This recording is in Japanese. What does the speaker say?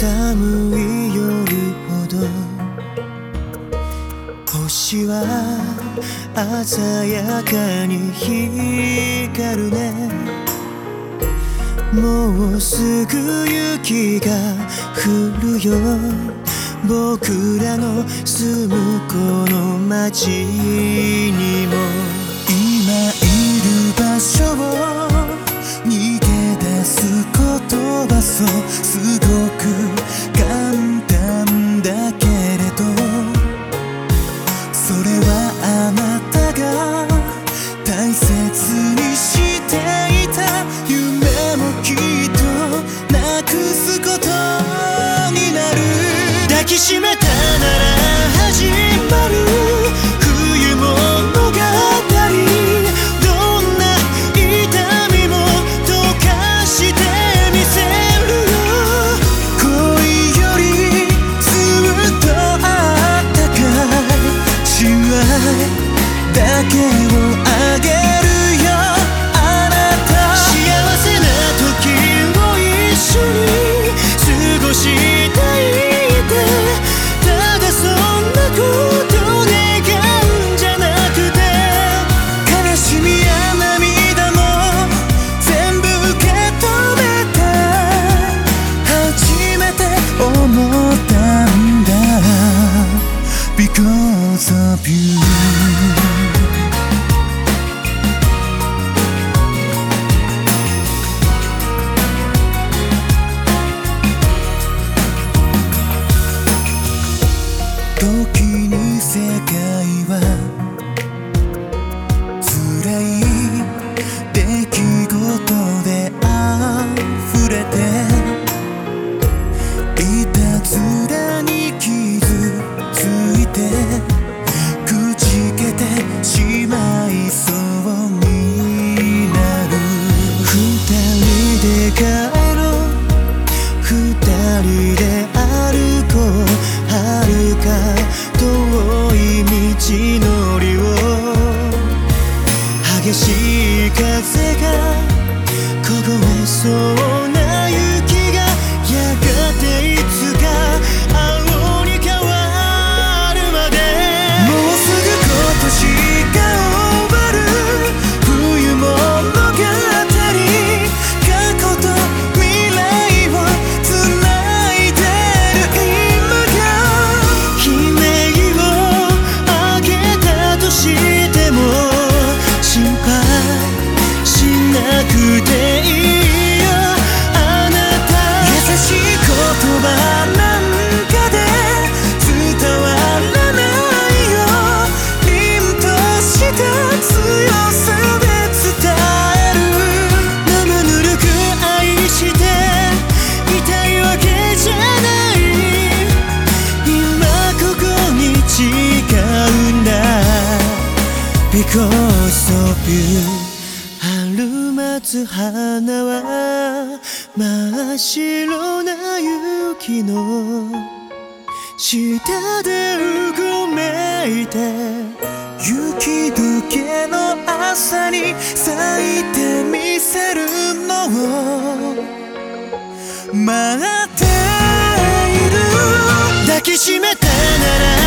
寒い夜ほど星は鮮やかに光るね。もうすぐ雪が降るよ。僕らの住むこの街にも。今いる場所を逃げ出す言葉そう。きしめてな人で歩こう遥か遠い道のりを激しい風が凍えそうな夢春松花は真っ白な雪の下でうごめいて雪解けの朝に咲いてみせるのを。待っている。抱きしめてなら